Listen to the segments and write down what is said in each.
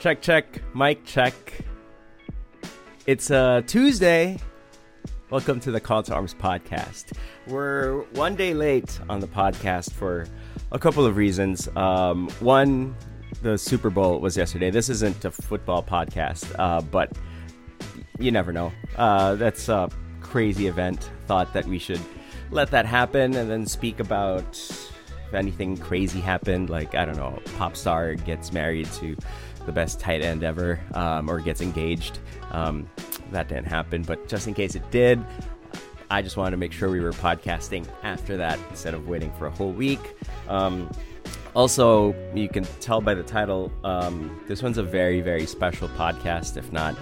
Check, check, mic check. It's uh, Tuesday. Welcome to the Call to Arms podcast. We're one day late on the podcast for a couple of reasons. Um, one, the Super Bowl was yesterday. This isn't a football podcast, uh, but you never know. Uh, that's a crazy event. Thought that we should let that happen and then speak about if anything crazy happened, like I don't know, pop star gets married to the best tight end ever, um, or gets engaged. Um, that didn't happen, but just in case it did, I just wanted to make sure we were podcasting after that instead of waiting for a whole week. Um, also, you can tell by the title, um, this one's a very, very special podcast, if not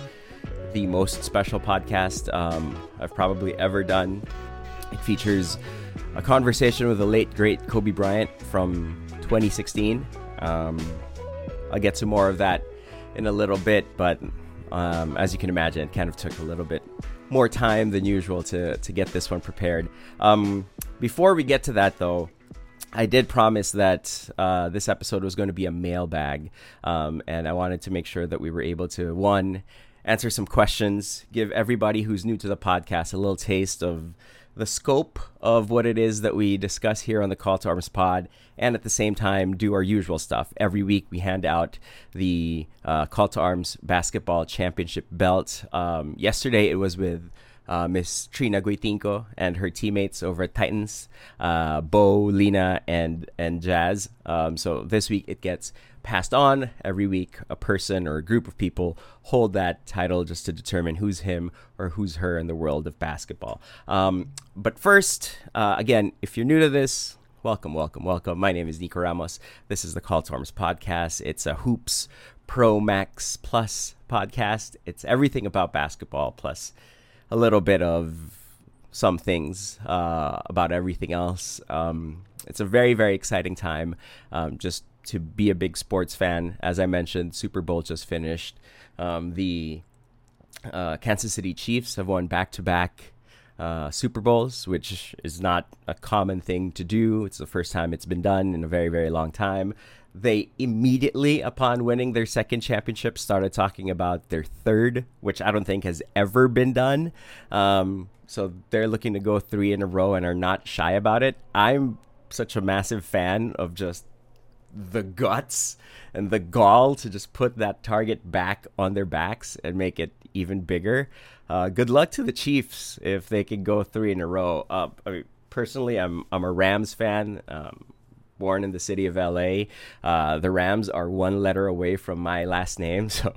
the most special podcast um, I've probably ever done. It features a conversation with the late, great Kobe Bryant from 2016. Um, I'll get to more of that in a little bit, but um, as you can imagine, it kind of took a little bit more time than usual to, to get this one prepared. Um, before we get to that, though, I did promise that uh, this episode was going to be a mailbag, um, and I wanted to make sure that we were able to one answer some questions, give everybody who's new to the podcast a little taste of the scope of what it is that we discuss here on the Call to Arms pod, and at the same time do our usual stuff. Every week we hand out the uh, Call to Arms basketball championship belt. Um, yesterday it was with uh, Miss Trina Guytingco and her teammates over at Titans, uh, Bo, Lena, and and Jazz. Um, so this week it gets passed on every week. A person or a group of people hold that title just to determine who's him or who's her in the world of basketball. Um, but first, uh, again, if you're new to this, welcome, welcome, welcome. My name is Nico Ramos. This is the Call to Arms podcast. It's a Hoops Pro Max Plus podcast. It's everything about basketball plus a little bit of some things uh, about everything else. Um, it's a very, very exciting time. Um, just to be a big sports fan. As I mentioned, Super Bowl just finished. Um, the uh, Kansas City Chiefs have won back to back Super Bowls, which is not a common thing to do. It's the first time it's been done in a very, very long time. They immediately, upon winning their second championship, started talking about their third, which I don't think has ever been done. Um, so they're looking to go three in a row and are not shy about it. I'm such a massive fan of just the guts and the gall to just put that target back on their backs and make it even bigger. Uh, good luck to the Chiefs if they can go three in a row. Uh, I mean, personally, I'm I'm a Rams fan. Um, born in the city of LA. Uh, the Rams are one letter away from my last name, so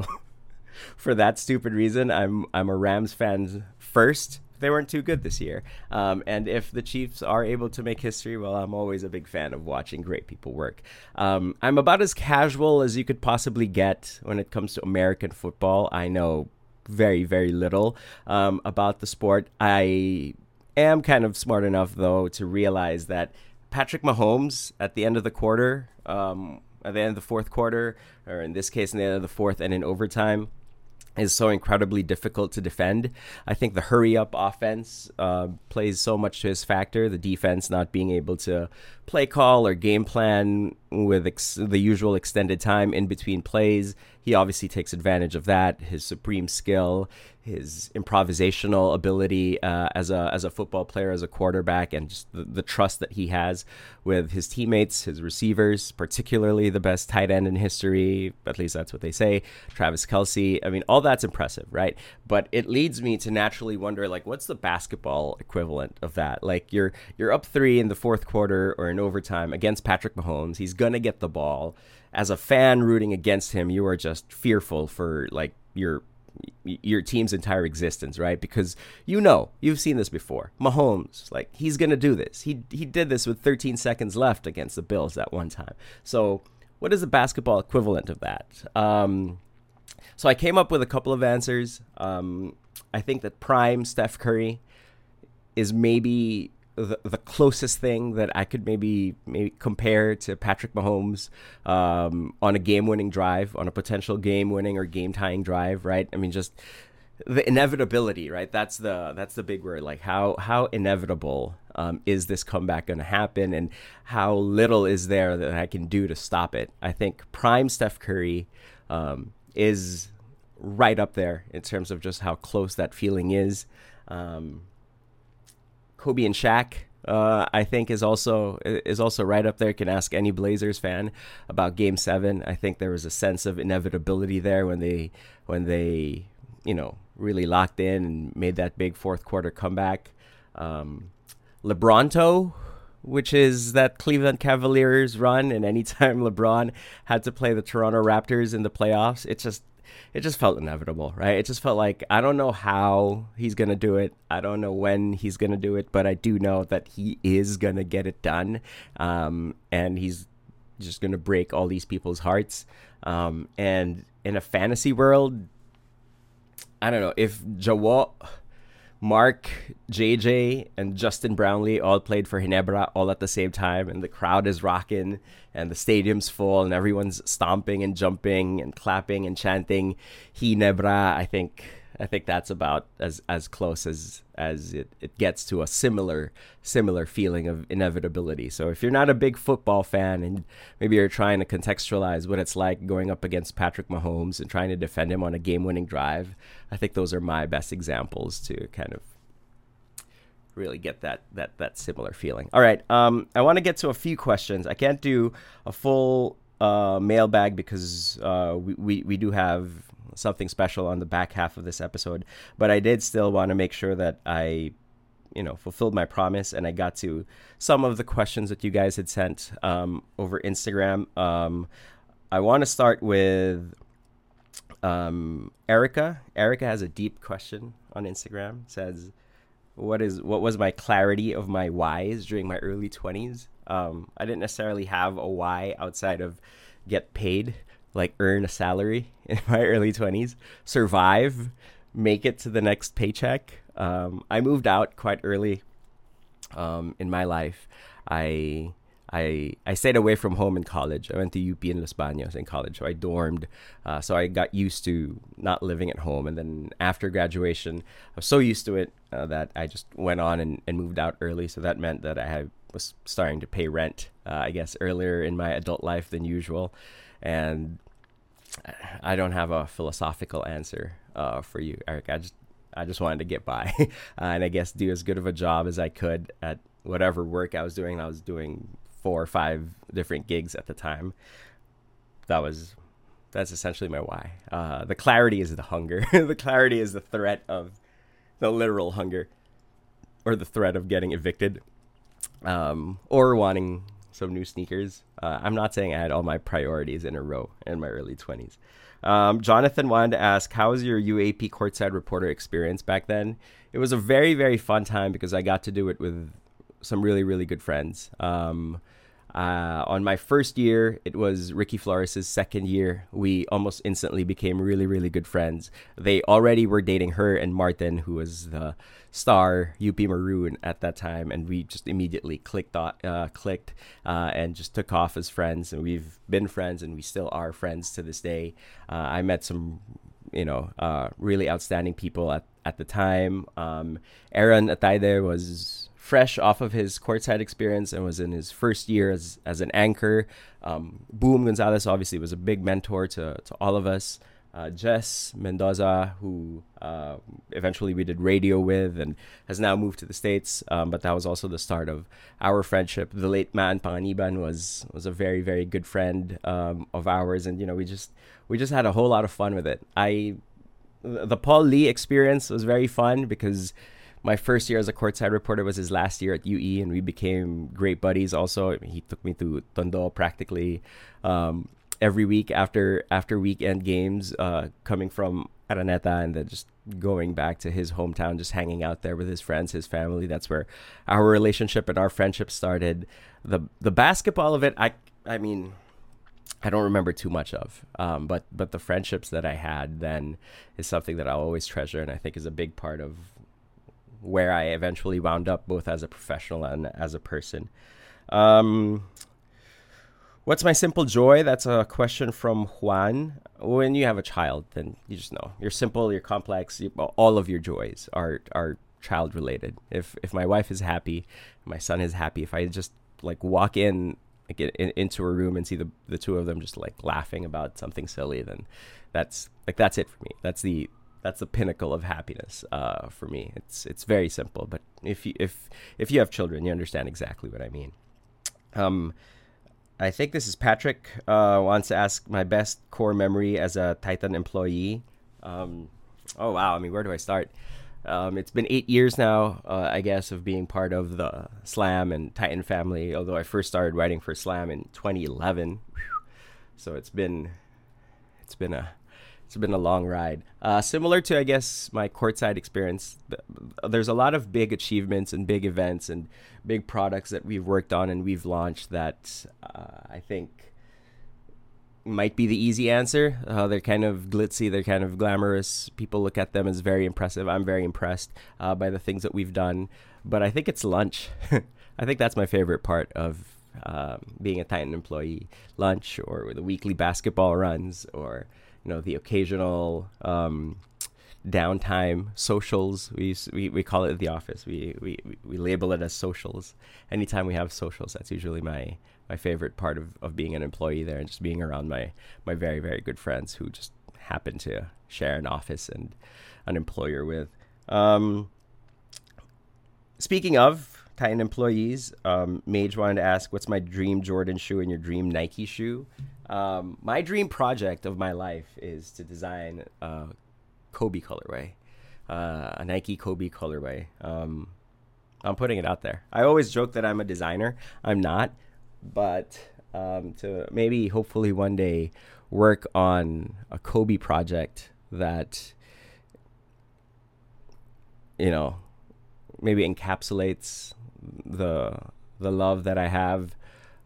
for that stupid reason, I'm I'm a Rams fan first they weren't too good this year. Um, and if the Chiefs are able to make history, well, I'm always a big fan of watching great people work. Um, I'm about as casual as you could possibly get when it comes to American football. I know very, very little um, about the sport. I am kind of smart enough, though, to realize that Patrick Mahomes at the end of the quarter, um, at the end of the fourth quarter, or in this case, in the end of the fourth and in overtime, is so incredibly difficult to defend. I think the hurry up offense uh, plays so much to his factor. The defense not being able to play call or game plan with ex- the usual extended time in between plays. He obviously takes advantage of that. His supreme skill, his improvisational ability uh, as a as a football player, as a quarterback, and just the, the, trust that he has with his teammates, his receivers, particularly the best tight end in history. At least that's what they say. Travis Kelce. I mean, all that's impressive, right? But it leads me to naturally wonder, like, what's the basketball equivalent of that? Like, you're you're up three in the fourth quarter or in overtime against Patrick Mahomes. He's gonna get the ball. As a fan rooting against him, you are just fearful for like your your team's entire existence, right? Because you know, you've seen this before. Mahomes, like he's going to do this. He he did this with 13 seconds left against the Bills at one time. So, what is the basketball equivalent of that? Um, so I came up with a couple of answers. Um, I think that prime Steph Curry is maybe the, the closest thing that I could maybe maybe compare to Patrick Mahomes um, on a game winning drive, on a potential game winning or game tying drive, right? I mean, just the inevitability, right? That's the that's the big word. Like how how inevitable um, is this comeback going to happen, and how little is there that I can do to stop it? I think prime Steph Curry um, is right up there in terms of just how close that feeling is. Um, Kobe and Shaq, uh, I think, is also is also right up there. You can ask any Blazers fan about Game Seven. I think there was a sense of inevitability there when they when they you know really locked in and made that big fourth quarter comeback. Um, LeBronto, which is that Cleveland Cavaliers run, and anytime LeBron had to play the Toronto Raptors in the playoffs, it just it just felt inevitable, right? It just felt like I don't know how he's gonna do it. I don't know when he's gonna do it, but I do know that he is gonna get it done, um, and he's just gonna break all these people's hearts. Um, and in a fantasy world, I don't know if Jawo Mark, JJ, and Justin Brownlee all played for Ginebra all at the same time, and the crowd is rocking, and the stadium's full, and everyone's stomping and jumping and clapping and chanting Ginebra. I think I think that's about as as close as as it, it gets to a similar similar feeling of inevitability. So if you're not a big football fan and maybe you're trying to contextualize what it's like going up against Patrick Mahomes and trying to defend him on a game-winning drive, I think those are my best examples to kind of really get that that that similar feeling. All right, um, I want to get to a few questions. I can't do a full uh, mailbag because uh, we, we we do have something special on the back half of this episode. But I did still want to make sure that I, you know, fulfilled my promise and I got to some of the questions that you guys had sent um, over Instagram. Um, I want to start with um, Erica. Erica has a deep question on Instagram. Says, "What is what was my clarity of my whys during my early twenties? Um, I didn't necessarily have a why outside of get paid." Like earn a salary in my early 20s, survive, make it to the next paycheck. Um, I moved out quite early um, in my life. I I I stayed away from home in college. I went to UP in Los Baños in college, so I dormed. Uh, so I got used to not living at home. And then after graduation, I was so used to it uh, that I just went on and, and moved out early. So that meant that I had, was starting to pay rent, uh, I guess, earlier in my adult life than usual and I don't have a philosophical answer uh, for you, Eric. I just I just wanted to get by, uh, and I guess do as good of a job as I could at whatever work I was doing. I was doing four or five different gigs at the time. That was that's essentially my why. Uh, the clarity is the hunger. the clarity is the threat of the literal hunger, or the threat of getting evicted, um, or wanting some new sneakers. Uh, I'm not saying I had all my priorities in a row in my early 20s. Um, Jonathan wanted to ask, how was your UAAP courtside reporter experience back then? It was a very, very fun time because I got to do it with some really, really good friends. Um, uh, on my first year, it was Ricky Flores' second year. We almost instantly became really, really good friends. They already were dating her and Martin, who was the star UP Maroon at that time, and we just immediately clicked, uh, clicked, uh, and just took off as friends. And we've been friends, and we still are friends to this day. Uh, I met some, you know, uh, really outstanding people at at the time. Um, Aaron Atayde was fresh off of his courtside experience and was in his first year as, as an anchor. Um, Boom Gonzalez obviously was a big mentor to, to all of us. Uh, Jess Mendoza, who uh, eventually we did radio with and has now moved to the States, um, but that was also the start of our friendship. The late man Panganiban was was a very very good friend um, of ours, and you know we just we just had a whole lot of fun with it. I the Paul Lee experience was very fun because my first year as a courtside reporter was his last year at UE, and we became great buddies. Also, he took me to Tondo practically um, every week after after weekend games, uh, coming from Araneta, and then just going back to his hometown, just hanging out there with his friends, his family. That's where our relationship and our friendship started. the The basketball of it, I I mean. I don't remember too much of, um, but but the friendships that I had then is something that I'll always treasure, and I think is a big part of where I eventually wound up both as a professional and as a person. Um, what's my simple joy? That's a question from Juan. When you have a child, then you just know you're simple, you're complex. You, all of your joys are are child related. If if my wife is happy, my son is happy. If I just like walk in like in, into a room and see the the two of them just like laughing about something silly, then that's like that's it for me. That's the that's the pinnacle of happiness uh, for me. It's it's very simple, but if you if if you have children, you understand exactly what I mean. Um, I think this is Patrick uh, wants to ask my best core memory as a Titan employee. Um, oh wow! I mean, where do I start? Um, it's been eight years now, uh, I guess, of being part of the Slam and Titan family. Although I first started writing for Slam in 2011, so it's been it's been a it's been a long ride. Uh, similar to, I guess, my courtside experience, there's a lot of big achievements and big events and big products that we've worked on and we've launched that uh, I think might be the easy answer. Uh, they're kind of glitzy, they're kind of glamorous. People look at them as very impressive. I'm very impressed uh, by the things that we've done. But I think it's lunch. I think that's my favorite part of um, being a Titan employee lunch or the weekly basketball runs or you know the occasional um, downtime socials. We, we we call it the office. We, we we label it as socials. Anytime we have socials, that's usually my my favorite part of, of being an employee there and just being around my my very very good friends who just happen to share an office and an employer with. Um, speaking of Titan employees, um, Mage wanted to ask, "What's my dream Jordan shoe and your dream Nike shoe?" Um, my dream project of my life is to design a Kobe colorway, uh, a Nike Kobe colorway. Um, I'm putting it out there. I always joke that I'm a designer. I'm not, but um, to maybe hopefully one day work on a Kobe project that you know maybe encapsulates the the love that I have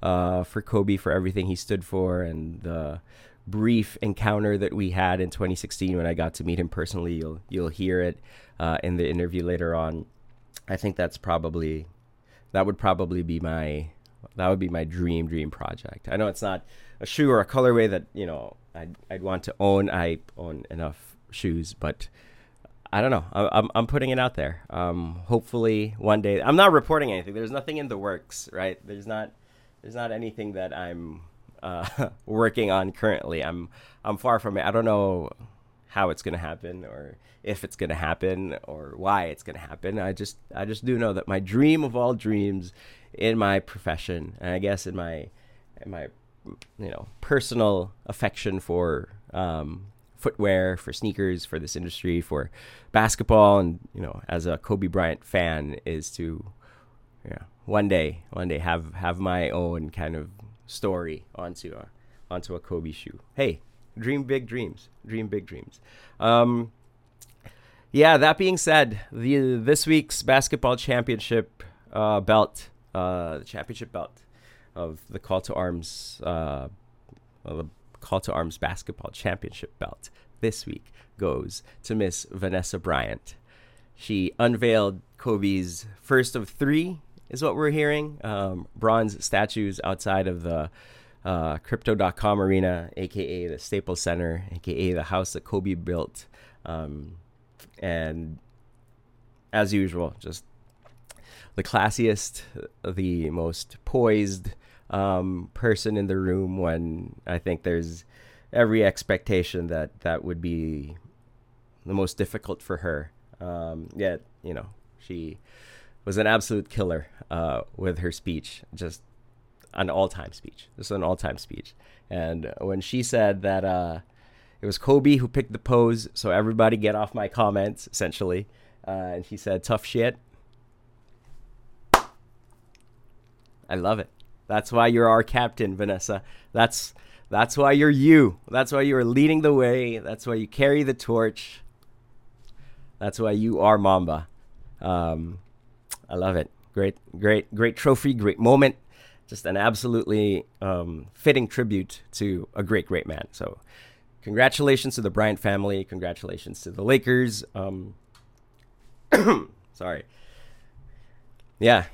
uh, for Kobe for everything he stood for and the brief encounter that we had in 2016 when I got to meet him personally. You'll you'll hear it uh, in the interview later on. I think that's probably that would probably be my that would be my dream dream project. I know it's not a shoe or a colorway that you know I'd I'd want to own. I own enough shoes, but I don't know. I, I'm I'm putting it out there. Um, hopefully one day. I'm not reporting anything. There's nothing in the works, right? There's not there's not anything that I'm uh, working on currently. I'm I'm far from it. I don't know how it's going to happen or if it's going to happen or why it's going to happen. I just I just do know that my dream of all dreams in my profession and I guess in my in my you know personal affection for um, footwear, for sneakers, for this industry, for basketball, and you know as a Kobe Bryant fan is to yeah one day, one day have have my own kind of story onto a onto a Kobe shoe. Hey, dream big dreams, dream big dreams. Um, yeah. That being said, the this week's basketball championship uh, belt, uh, the championship belt of the Call to Arms, uh, well, the Call to Arms basketball championship belt this week goes to Miss Vanessa Bryant. She unveiled Kobe's first of three is what we're hearing. Um, bronze statues outside of the uh, Crypto.com arena, aka the Staples Center, aka the house that Kobe built. Um, and as usual, just the classiest, the most poised um, person in the room when I think there's every expectation that that would be the most difficult for her. Um, yet, you know, she was an absolute killer uh, with her speech, just an all-time speech, just an all-time speech. And when she said that uh, it was Kobe who picked the pose, so everybody get off my comments, essentially, uh, and she said tough shit. I love it. That's why you're our captain, Vanessa. That's that's why you're you. That's why you are leading the way. That's why you carry the torch. That's why you are Mamba. Um, I love it. Great, great, great trophy, great moment. Just an absolutely um, fitting tribute to a great, great man. So, congratulations to the Bryant family. Congratulations to the Lakers. Um, sorry. Yeah,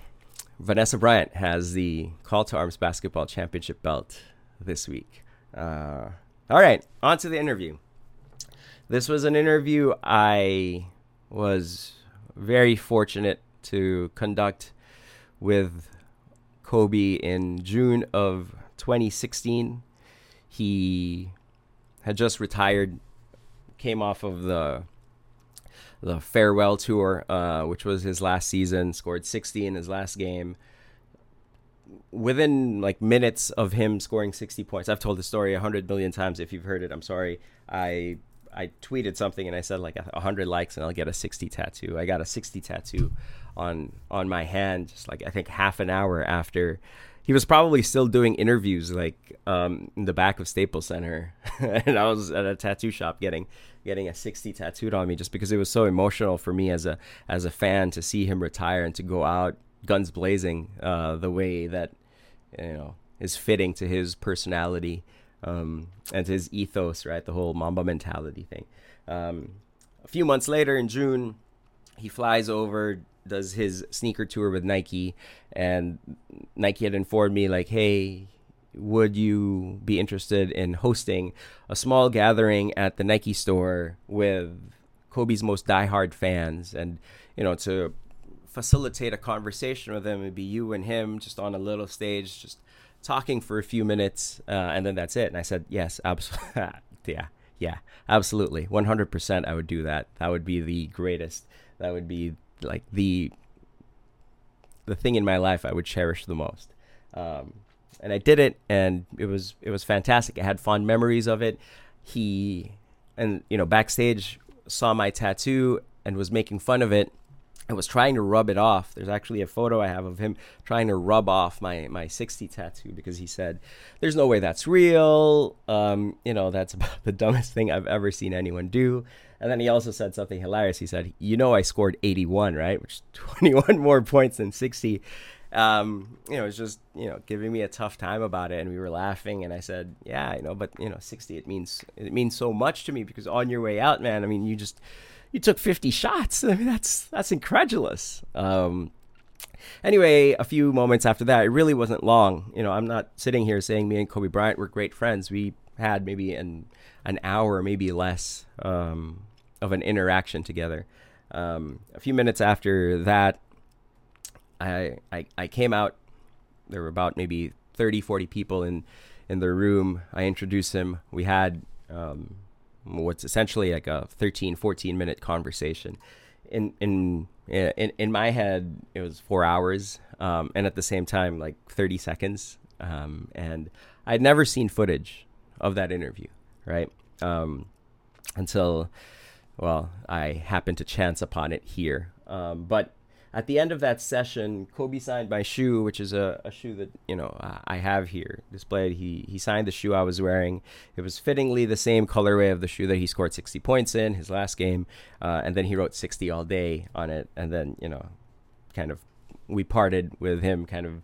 Vanessa Bryant has the Call to Arms basketball championship belt this week. Uh, all right, on to the interview. This was an interview I was very fortunate to conduct with Kobe in June of 2016. He had just retired, came off of the the farewell tour, uh, which was his last season. Scored 60 in his last game. Within like minutes of him scoring 60 points, I've told the story a hundred million times. If you've heard it, I'm sorry. I I tweeted something and I said like hundred likes and I'll get a 60 tattoo. I got a 60 tattoo on on my hand, just like I think half an hour after. He was probably still doing interviews like um, in the back of Staples Center, and I was at a tattoo shop getting getting a 60 tattooed on me just because it was so emotional for me as a as a fan to see him retire and to go out guns blazing uh, the way that you know is fitting to his personality um, and his ethos, right? The whole Mamba mentality thing. Um, a few months later in June, he flies over does his sneaker tour with Nike, and Nike had informed me like, hey, would you be interested in hosting a small gathering at the Nike store with Kobe's most diehard fans, and you know to facilitate a conversation with them, it'd be you and him just on a little stage, just talking for a few minutes, uh, and then that's it. And I said, yes, absolutely, yeah, yeah, absolutely, one hundred percent. I would do that. That would be the greatest. That would be like the the thing in my life I would cherish the most. Um, and I did it, and it was it was fantastic. I had fond memories of it. He and you know backstage saw my tattoo and was making fun of it and was trying to rub it off. There's actually a photo I have of him trying to rub off my my 60 tattoo because he said, "There's no way that's real." Um, you know, that's about the dumbest thing I've ever seen anyone do. And then he also said something hilarious. He said, "You know, I scored 81, right? Which 21 more points than 60." Um, you know, it's just you know giving me a tough time about it, and we were laughing. And I said, "Yeah, you know, but you know, 60 it means it means so much to me because on your way out, man, I mean, you just you took 50 shots. I mean, that's that's incredulous." Um, anyway, a few moments after that, it really wasn't long. You know, I'm not sitting here saying me and Kobe Bryant were great friends. We had maybe an an hour, maybe less, um, of an interaction together. Um, a few minutes after that, I, I, I came out. There were about maybe 30, 40 people in, in the room. I introduced him. We had um, what's essentially like a 13, 14 minute conversation. In, in, in, in my head, it was four hours, um, and at the same time, like 30 seconds. Um, and I'd never seen footage of that interview, right? Um, until well, I happened to chance upon it here. Um, but at the end of that session, Kobe signed my shoe, which is a, a shoe that you know I have here displayed. He he signed the shoe I was wearing. It was fittingly the same colorway of the shoe that he scored 60 points in his last game, uh, and then he wrote 60 all day on it. And then you know, kind of we parted with him kind of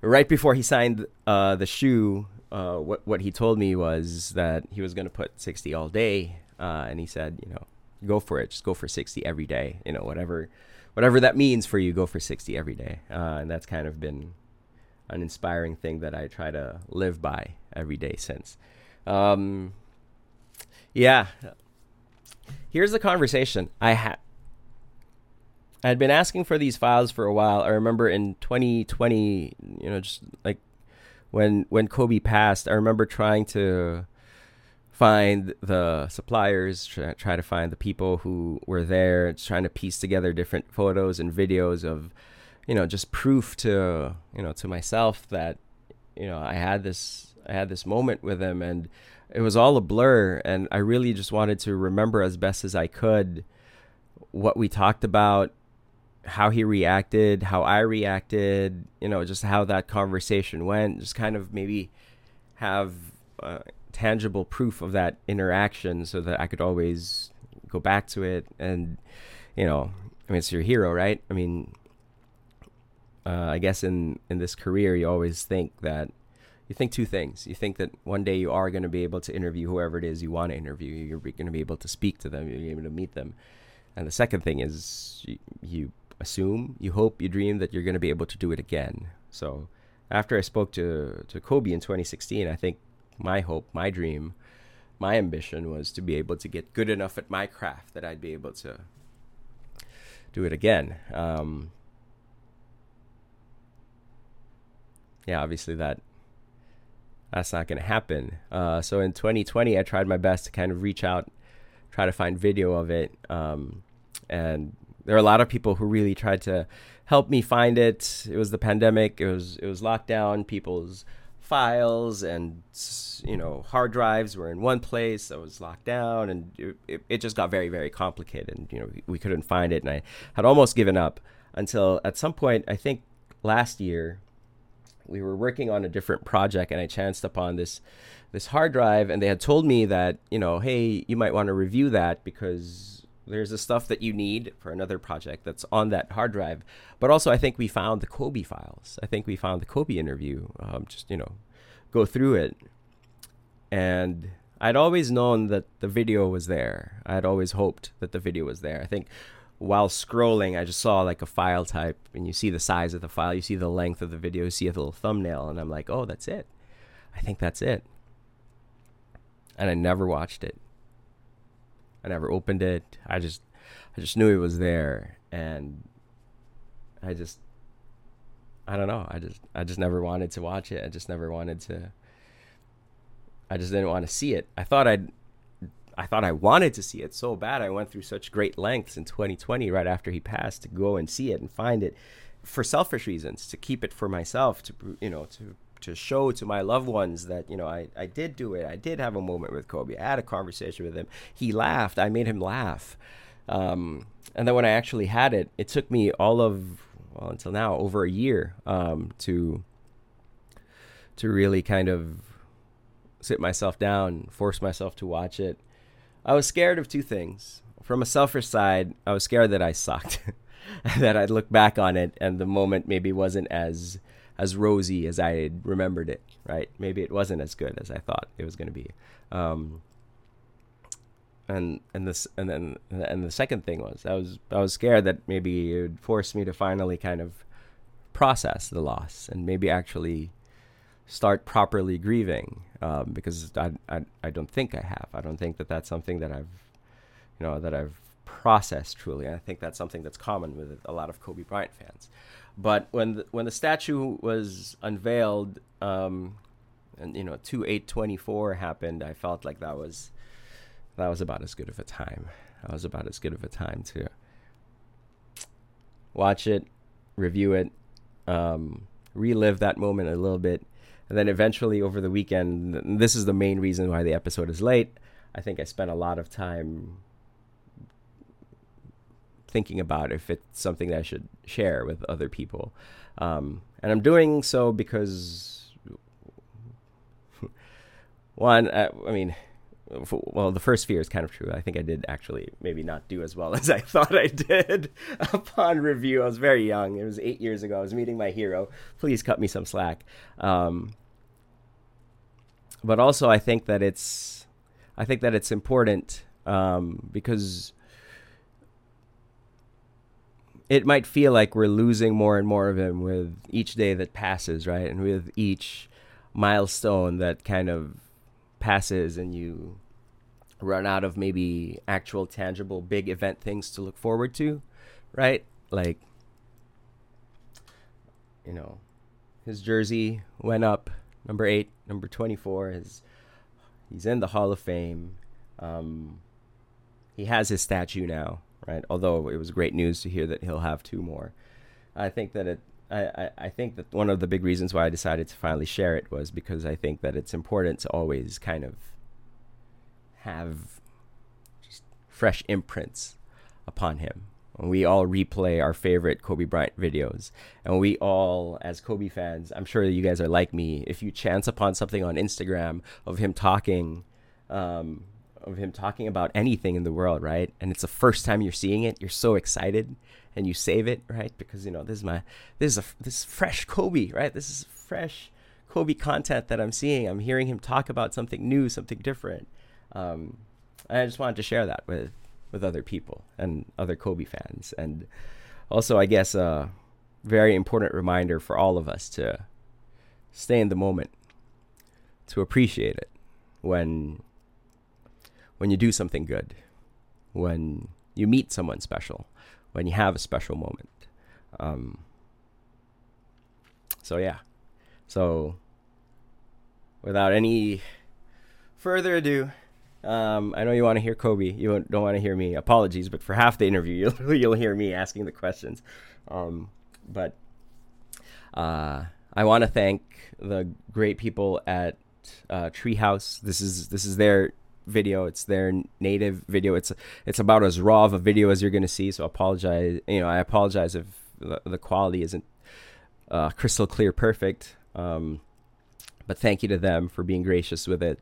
right before he signed uh, the shoe. Uh, what what he told me was that he was going to put 60 all day, uh, and he said, you know, go for it. Just go for 60 every day. You know, whatever whatever that means for you, go for 60 every day. Uh, and that's kind of been an inspiring thing that I try to live by every day since. Um, yeah. Here's the conversation I had. I had been asking for these files for a while. I remember in 2020, you know, just like when when Kobe passed, I remember trying to find the suppliers, try, try to find the people who were there, trying to piece together different photos and videos of, you know, just proof to, you know, to myself that, you know, I had this, I had this moment with him and it was all a blur. And I really just wanted to remember as best as I could what we talked about, how he reacted, how I reacted, you know, just how that conversation went, just kind of maybe have, uh, tangible proof of that interaction so that I could always go back to it and you know I mean it's your hero right? I mean uh, I guess in in this career you always think that you think two things. You think that one day you are going to be able to interview whoever it is you want to interview. You're going to be able to speak to them. You're able to meet them. And the second thing is you, you assume you hope you dream that you're going to be able to do it again. So after I spoke to to Kobe in 2016 I think my hope, my dream, my ambition was to be able to get good enough at my craft that I'd be able to do it again. Um, yeah, obviously that that's not going to happen. Uh, so in 2020, I tried my best to kind of reach out, try to find video of it, um, and there are a lot of people who really tried to help me find it. It was the pandemic. It was it was lockdown. People's files and you know hard drives were in one place that was locked down, and it, it just got very very complicated. And you know we, we couldn't find it, and I had almost given up until at some point I think last year we were working on a different project, and I chanced upon this this hard drive, and they had told me that you know hey you might want to review that because there's the stuff that you need for another project that's on that hard drive. But also, I think we found the Kobe files. I think we found the Kobe interview. Um, just you know, go through it, and I'd always known that the video was there. I'd always hoped that the video was there. I think while scrolling, I just saw like a file type, and you see the size of the file, you see the length of the video, you see a little thumbnail, and I'm like, oh, that's it. I think that's it. And I never watched it. I never opened it. I just I just knew it was there and I just I don't know. I just I just never wanted to watch it. I just never wanted to I just didn't want to see it. I thought I'd I thought I wanted to see it so bad. I went through such great lengths in 2020 right after he passed to go and see it and find it for selfish reasons, to keep it for myself, to you know, to to show to my loved ones that you know I, I did do it. I did have a moment with Kobe. I had a conversation with him. He laughed. I made him laugh. Um, and then when I actually had it, it took me all of well until now over a year um, to to really kind of sit myself down, force myself to watch it. I was scared of two things. From a selfish side, I was scared that I sucked. that I'd look back on it and the moment maybe wasn't as as rosy as I remembered it. Right? Maybe it wasn't as good as I thought it was going to be. Um, and and this and then and the second thing was I was I was scared that maybe it would force me to finally kind of process the loss and maybe actually start properly grieving um, because I, I I don't think I have I don't think that that's something that I've you know that I've processed truly I think that's something that's common with a lot of Kobe Bryant fans but when the, when the statue was unveiled, um, and you know, two eight twenty four happened, I felt like that was that was about as good of a time. That was about as good of a time to watch it, review it, um, relive that moment a little bit, and then eventually over the weekend. This is the main reason why the episode is late. I think I spent a lot of time thinking about if it's something that I should share with other people. Um, and I'm doing so because, one, I, I mean, well, the first fear is kind of true. I think I did actually maybe not do as well as I thought I did upon review. I was very young. It was eight years ago. I was meeting my hero. Please cut me some slack. Um, but also, I think that it's, I think that it's important um, because it might feel like we're losing more and more of him with each day that passes, right? And with each milestone that kind of passes and you run out of maybe actual tangible big event things to look forward to, right? Like you know, his jersey went up number 8, number 24 is he's in the Hall of Fame. Um, he has his statue now right? Although it was great news to hear that he'll have two more. I think that it. I, I think that one of the big reasons why I decided to finally share it was because I think that it's important to always kind of have just fresh imprints upon him. we all replay our favorite Kobe Bryant videos, and we all, as Kobe fans, I'm sure that you guys are like me. If you chance upon something on Instagram of him talking, um, of him talking about anything in the world, right? And it's the first time you're seeing it, you're so excited and you save it, right? Because you know, this is my this is a this is fresh Kobe, right? This is fresh Kobe content that I'm seeing. I'm hearing him talk about something new, something different. Um, I just wanted to share that with with other people and other Kobe fans, and also, I guess, a very important reminder for all of us to stay in the moment, to appreciate it when when you do something good, when you meet someone special, when you have a special moment. Um, so yeah, So, without any further ado, um, I know you want to hear Kobe. You don't want to hear me. Apologies, but for half the interview, you'll you'll hear me asking the questions. Um, but uh, I want to thank the great people at uh, Treehouse. This is this is their video. It's their native video. It's it's about as raw of a video as you're going to see. So apologize. You know, I apologize if the, the quality isn't uh, crystal clear, perfect. Um, but thank you to them for being gracious with it.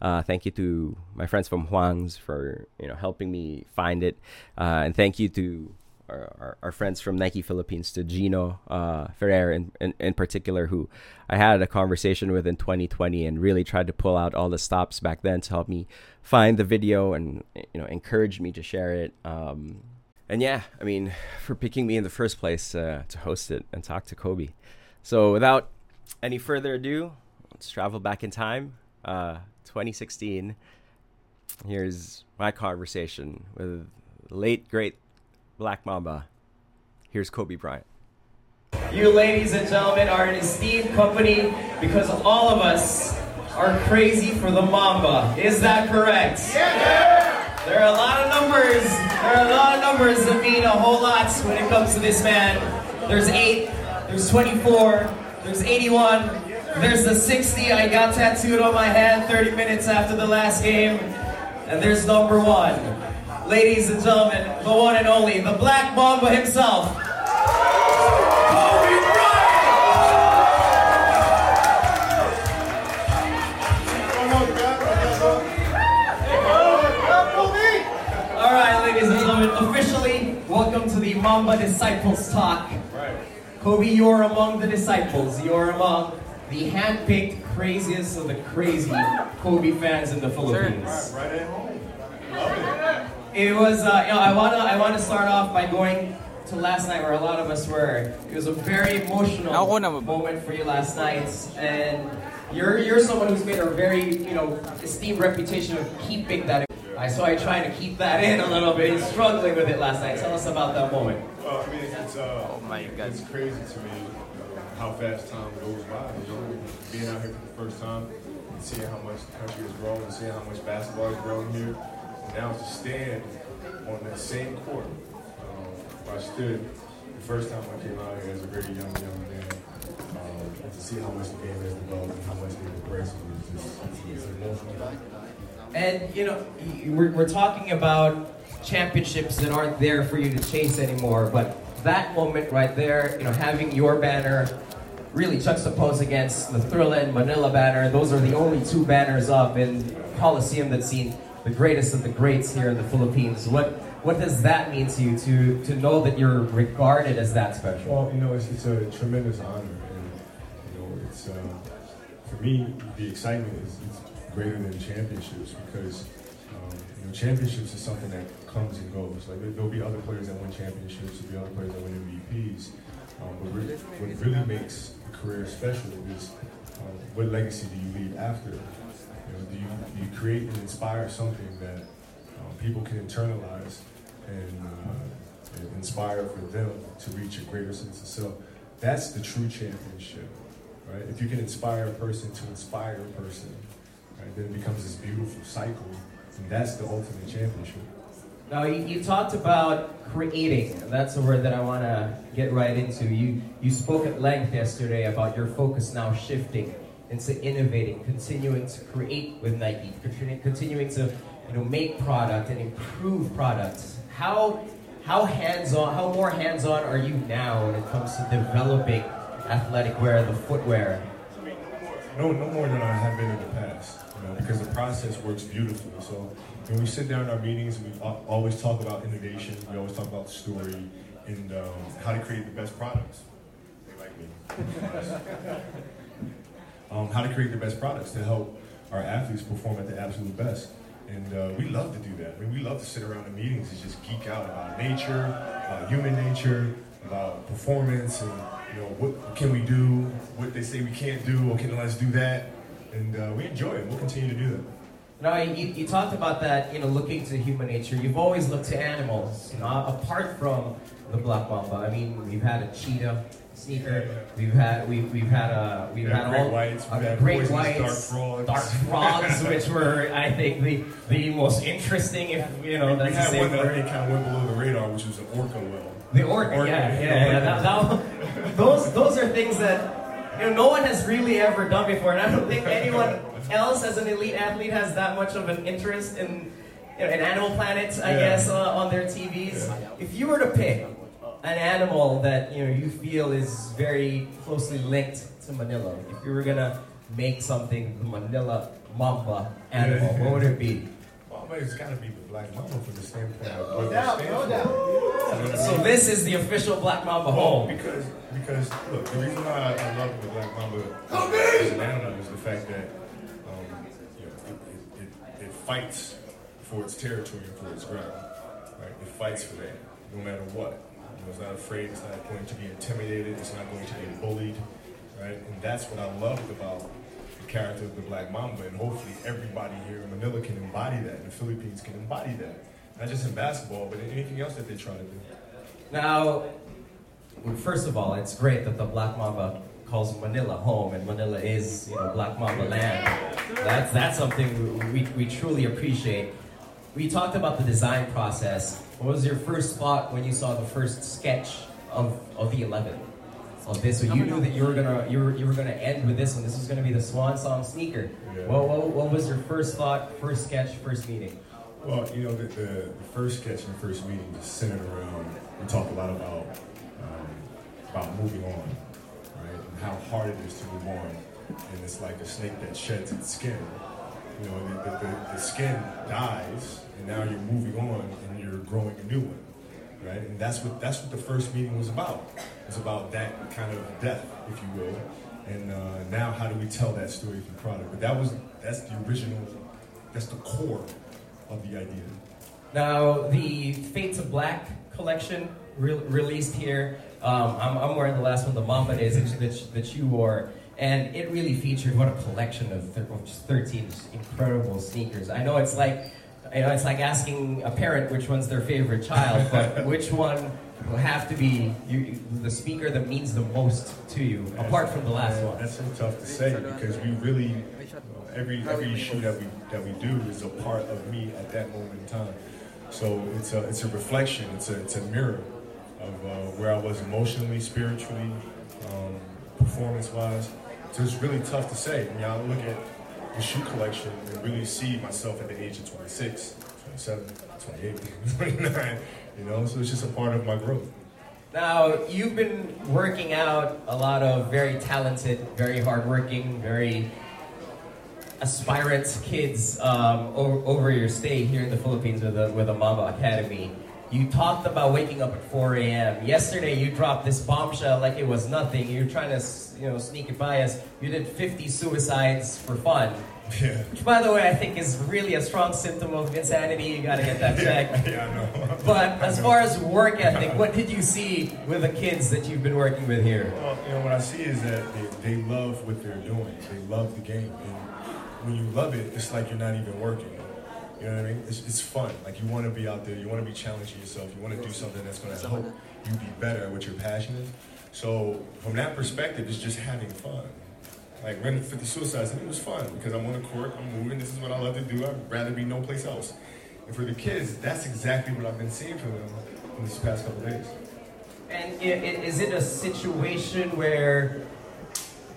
Uh, thank you to my friends from Huang's for you know helping me find it, uh, and thank you to our, our, friends from Nike Philippines, to Gino uh, Ferrer in, in, in particular, who I had a conversation with in 2020 and really tried to pull out all the stops back then to help me find the video and you know encourage me to share it. Um, and yeah, I mean, for picking me in the first place uh, to host it and talk to Kobe. So without any further ado, let's travel back in time. Uh, 2016. Here's my conversation with late great Black Mamba. Here's Kobe Bryant. You, ladies and gentlemen, are an esteemed company because all of us are crazy for the Mamba. Is that correct? Yeah. There are a lot of numbers. There are a lot of numbers that mean a whole lot when it comes to this man. There's eight. There's 24. There's 81. There's the 60 I got tattooed on my hand 30 minutes after the last game. And there's number one. Ladies and gentlemen, the one and only, the Black Mamba himself, Kobe Bryant! All right, ladies and gentlemen, officially, welcome to the Mamba Disciples Talk. Kobe, you're among the disciples. You're among the hand-picked craziest of the crazy Kobe fans in the Philippines. Right, right at home. it. It was, uh, you know, I wanna, I wanna start off by going to last night where a lot of us were. It was a very emotional moment for you last night, and you're, you're someone who's made a very, you know, esteemed reputation of keeping that. So I trying to keep that in a little bit. He's struggling with it last night. Tell us about that moment. Well, I mean, it's, uh, oh my God. it's crazy to me how fast time goes by. You know, being out here for the first time, and seeing how much the country is growing, and seeing how much basketball is growing here. Now to stand on that same court, um, I stood the first time I came out here as a very young young man, um, and to see how much the game has developed and how much they've it is just emotional. And you know, we're, we're talking about championships that aren't there for you to chase anymore, but that moment right there, you know, having your banner really juxtaposed against the Thrilla in Manila banner. Those are the only two banners up in Coliseum that's seen the greatest of the greats here in the Philippines. What what does that mean to you to to know that you're regarded as that special? Well, you know, it's, it's a tremendous honor, and you know, it's uh, for me the excitement is, greater than championships because um, you know, championships is something that comes and goes. Like there'll be other players that win championships, there'll be other players that win MVPs. Um, but what really makes a career special is um, what legacy do you leave after? You create and inspire something that um, people can internalize and, uh, and, inspire for them to reach a greater sense of self? That's the true championship, right? If you can inspire a person to inspire a person, right, then it becomes this beautiful cycle, and that's the ultimate championship. Now, you, you, talked about creating. That's a word that I want to get right into. You, you spoke at length yesterday about your focus now shifting into innovating, continuing to create with Nike, continuing to you know, make product and improve products. How, how hands-on, how more hands-on are you now when it comes to developing athletic wear, the footwear? No, no more than I have been in the past, you know, because the process works beautifully. So when we sit down in our meetings, we always talk about innovation. We always talk about the story and um, how to create the best products. They like me. um, how to create the best products to help our athletes perform at the absolute best. And uh, we love to do that. I mean, we love to sit around in meetings and just geek out about nature, about human nature, about performance, and you know what can we do, what they say we can't do, okay, let's do that. And uh, we enjoy it. We'll continue to do that. Now, you, you talked about that, you know, looking to human nature. You've always looked to animals, you know, apart from the black mamba. I mean, we've had a cheetah sneaker. We've had we've, we've had a we've Yeah, had great all whites, uh, great whites, dart frogs. dart frogs, which were I think the the most interesting. If you know, we that's the same one that I kind of went below the radar, which was an orca whale. The orca, Orca, yeah, yeah. yeah. That, that, those those are things that you know no one has really ever done before, and I don't think anyone else as an elite athlete has that much of an interest in you know, in Animal Planet, I Yeah. guess, uh, on their TVs. If you were to pick an animal that you know you feel is very closely linked to Manila, if you were gonna make something the Manila Mamba animal, what would it be? Well, but it's got to be the black mamba from the standpoint of No what doubt, they no stand doubt. for. You know what I So this is the official Black Mamba Well, home. because because look, the reason why I love the black mamba as an animal is the fact that um, you know, it, it, it, it fights for its territory and for its ground. Right? It fights for that, no matter what. It's not afraid. It's not going to be intimidated. It's not going to be bullied. Right? And that's what I loved about the character of the black mamba. And hopefully, everybody here in Manila can embody that, the Philippines can embody that. Not just in basketball, but in anything else that they try to do. Now, first of all, it's great that the Black Mamba calls Manila home, and Manila is, you know, Black Mamba land. That's that's something we, we truly appreciate. We talked about the design process. What was your first thought when you saw the first sketch of, of the 11? Of this, so you knew that you were gonna you were, you were gonna end with this one. This was gonna be the swan song sneaker. Yeah. What, what, what was your first thought, first sketch, first meeting? Well, you know, the, the, the first sketch and the first meeting just centered around, we talked a lot about, um, about moving on, right? And how hard it is to move on. And it's like a snake that sheds its skin. You know, the, the, the, skin dies, and now you're moving on and you're growing a new one, right? And that's what, that's what the first meeting was about. It's about that kind of death, if you will. And uh, now how do we tell that story through product? But that was, that's the original, that's the core of the idea. Now, the Fade to Black collection re- released here. Um, I'm, I'm wearing the last one, the Mamba Days that, that, that you wore. And it really featured what a collection of, just 13 incredible sneakers. I know it's like, you know, it's like asking a parent which one's their favorite child, but which one will have to be you, the speaker that means the most to you, apart from the last one. That's so tough to say because we really every every issue that we that we do is a part of me at that moment in time. So it's a it's a reflection. It's a it's a mirror of uh, where I was emotionally, spiritually, um, performance wise. So it's really tough to say. I mean, I look at the shoe collection and really see myself at the age of 26, 27, 28, 29. You know, so it's just a part of my growth. Now, you've been working out a lot of very talented, very hardworking, very aspirant kids um, over, over your stay here in the Philippines with the, with the Academy. You talked about waking up at 4 a.m. Yesterday, you dropped this bombshell like it was nothing. You're trying to, you know, sneak it by us. You did 50 suicides for fun. Yeah. Which, by the way, I think is really a strong symptom of insanity. You got to get that checked. Yeah, I know. But as far as work ethic, what did you see with the kids that you've been working with here? Well, you know, what I see is that they, they love what they're doing. They love the game. And when you love it, it's like you're not even working. You know what I mean? It's, it's fun. Like you want to be out there. You want to be challenging yourself. You want to do something that's going to help you be better at what you're passionate. So from that perspective, it's just having fun. Like running 50 suicides, and it was fun because I'm on the court, I'm moving. This is what I love to do. I'd rather be no place else. And for the kids, that's exactly what I've been seeing from them in these past couple days. And i- i- is it a situation where,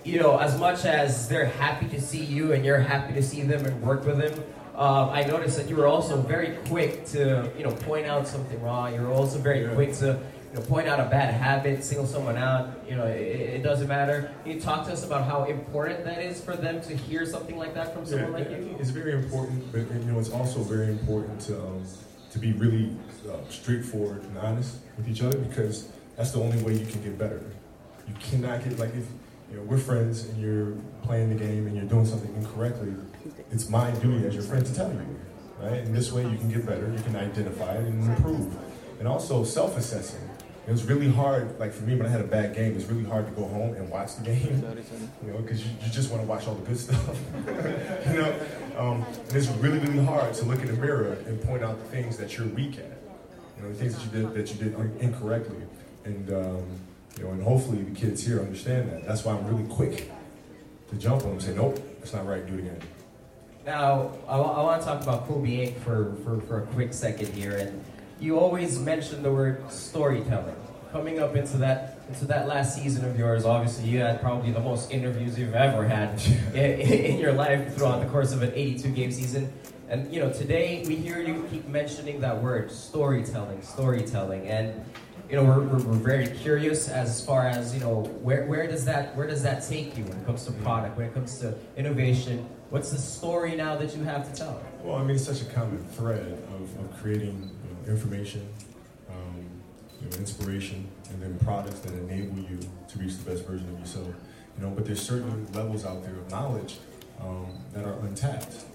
you know, as much as they're happy to see you and you're happy to see them and work with them, um, I noticed that you were also very quick to, you know, point out something wrong. You're also very Yeah. quick to, you know, point out a bad habit, single someone out. You know, it, it doesn't matter. Can you talk to us about how important that is for them to hear something like that from someone like you? It's very important, but you know, it's also very important to um, to be really uh, straightforward and honest with each other because that's the only way you can get better. You cannot get like if you know we're friends and you're playing the game and you're doing something incorrectly. It's my duty as your friend to tell you, right? And this way you can get better. You can identify it and improve, and also self-assessing. It was really hard, like for me, when I had a bad game, it was really hard to go home and watch the game. You know, because you, you, just want to watch all the good stuff. you know, um, and it's really, really hard to look in the mirror and point out the things that you're weak at. You know, the things that you did that you did incorrectly, and um, you know, and hopefully the kids here understand that. That's why I'm really quick to jump on them and say, nope, that's not right. Do it again. Now, I, I want to talk about Kobe Inc. for, for, for a quick second here, and you always mention the word storytelling. Coming up into that into that last season of yours, obviously you had probably the most interviews you've ever had in, in your life throughout the course of an 82 game season. And you know, today we hear you keep mentioning that word, storytelling, storytelling, and you know, we're, we're, we're, very curious as far as you know, where, where does that where does that take you when it comes to product, when it comes to innovation? What's the story now that you have to tell? Well, I mean, it's such a common thread of, of creating you know, information, um, you know, inspiration, and then products that enable you to reach the best version of yourself. You know, but there's certain levels out there of knowledge um, that are untapped.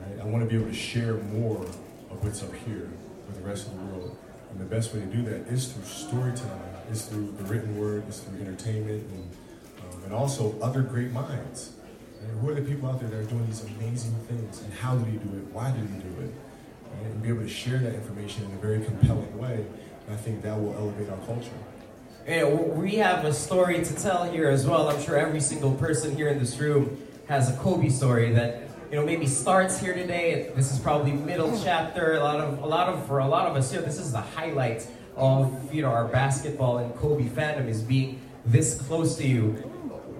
Right? I want to be able to share more of what's up here with the rest of the world. And the best way to do that is through storytelling, is through the written word, is through entertainment, and, um, and also other great minds. And who are the people out there that are doing these amazing things, and how do they do it? Why do they do it? Right? And be able to share that information in a very compelling way. And I think that will elevate our culture. You know, we have a story to tell here as well. I'm sure every single person here in this room has a Kobe story that you know, maybe starts here today. This is probably middle oh. chapter. A lot of, a lot of, for a lot of us here, this is the highlight of, you know, our basketball and Kobe fandom is being this close to you.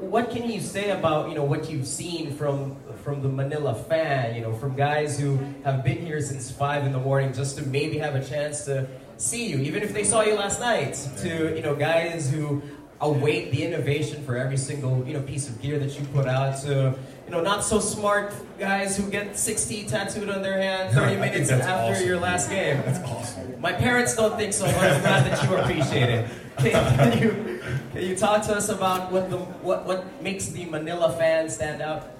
What can you say about, you know, what you've seen from, from the Manila fan, you know, from guys who have been here since five in the morning just to maybe have a chance to see you, even if they saw you last night, to, you know, guys who await the innovation for every single, you know, piece of gear that you put out to, you know, not so smart guys who get 60 tattooed on their hand 30 minutes after awesome. your last game. That's awesome. My parents don't think so, but I'm glad that you appreciate it. Can, you, can you talk to us about what, the, what, what makes the Manila fan stand out?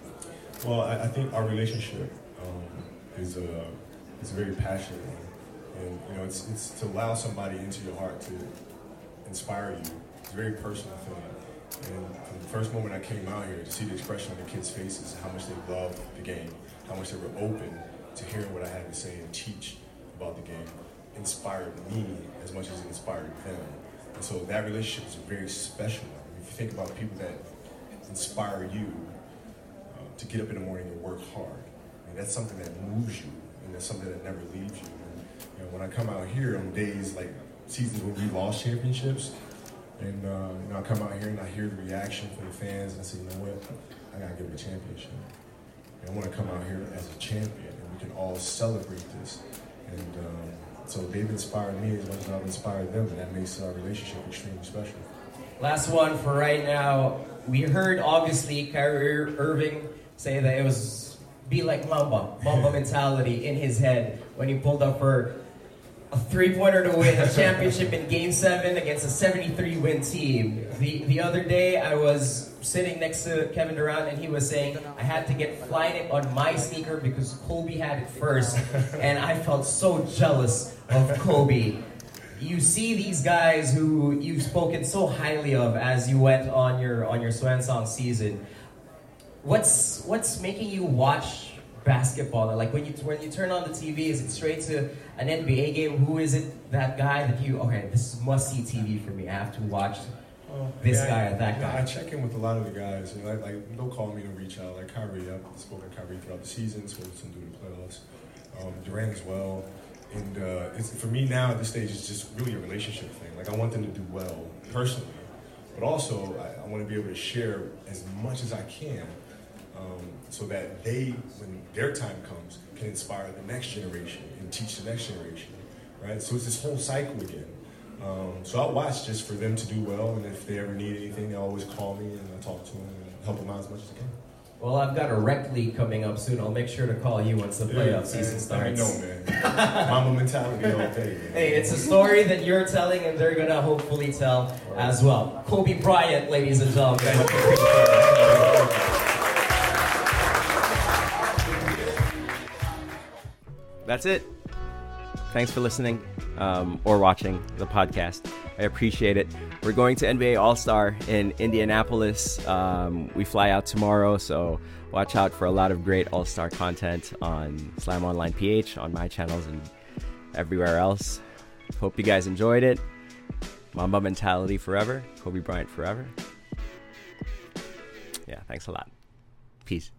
Well, I, I think our relationship um, is, a, is a very passionate one. And, you know, it's, it's to allow somebody into your heart to inspire you. It's a very personal thing. And from the first moment I came out here, to see the expression on the kids' faces, how much they loved the game, how much they were open to hearing what I had to say and teach about the game, inspired me as much as it inspired them. And so that relationship is a very special one. If you think about people that inspire you uh, to get up in the morning and work hard, and that's something that moves you, and that's something that never leaves you. And, you know, when I come out here on days like seasons when we lost championships, and uh, you know, I come out here and I hear the reaction from the fans, and I say, you know what, I gotta give it a championship. And I want to come out here as a champion, and we can all celebrate this. And um, so they've inspired me as much as I've inspired them, and that makes our relationship extremely special. Last one for right now. We heard obviously Kyrie Irving say that it was be like Mamba, Mamba mentality in his head when he pulled up for a three-pointer to win a championship in Game Seven against a 73-win team. The the other day, I was sitting next to Kevin Durant, and he was saying I had to get Flyknit on my sneaker because Kobe had it first, and I felt so jealous of Kobe. You see these guys who you've spoken so highly of as you went on your on your Swan Song season. What's what's making you watch basketball? Like when you when you turn on the TV, is it straight to an NBA game? Who is it that guy that you okay? This must see TV for me. I have to watch this yeah, guy or that guy. I check in with a lot of the guys. You know, like, like they'll call me to reach out. Like Kyrie, I've spoken to Kyrie throughout the season, spoken to him during the playoffs. Um, Durant as well. And uh, it's, for me now at this stage, it's just really a relationship thing. Like I want them to do well personally, but also I, I want to be able to share as much as I can, um, so that they, when their time comes, can inspire the next generation and teach the next generation. Right. So it's this whole cycle again. Um, so I watch just for them to do well, and if they ever need anything, they always call me and I talk to them and help them out as much as I can. Well, I've got a rec league coming up soon. I'll make sure to call you once the playoff Yeah, season starts. I know, man. Mamba mentality all day. Man. Hey, it's a story that you're telling, and they're gonna hopefully tell as well. Kobe Bryant, ladies and gentlemen. That's it. Thanks for listening um, or watching the podcast. I appreciate it. We're going to NBA All Star in Indianapolis. Um, we fly out tomorrow, so watch out for a lot of great All Star content on Slam Online PH, on my channels, and everywhere else. Hope you guys enjoyed it. Mamba mentality forever. Kobe Bryant forever. Yeah, thanks a lot. Peace.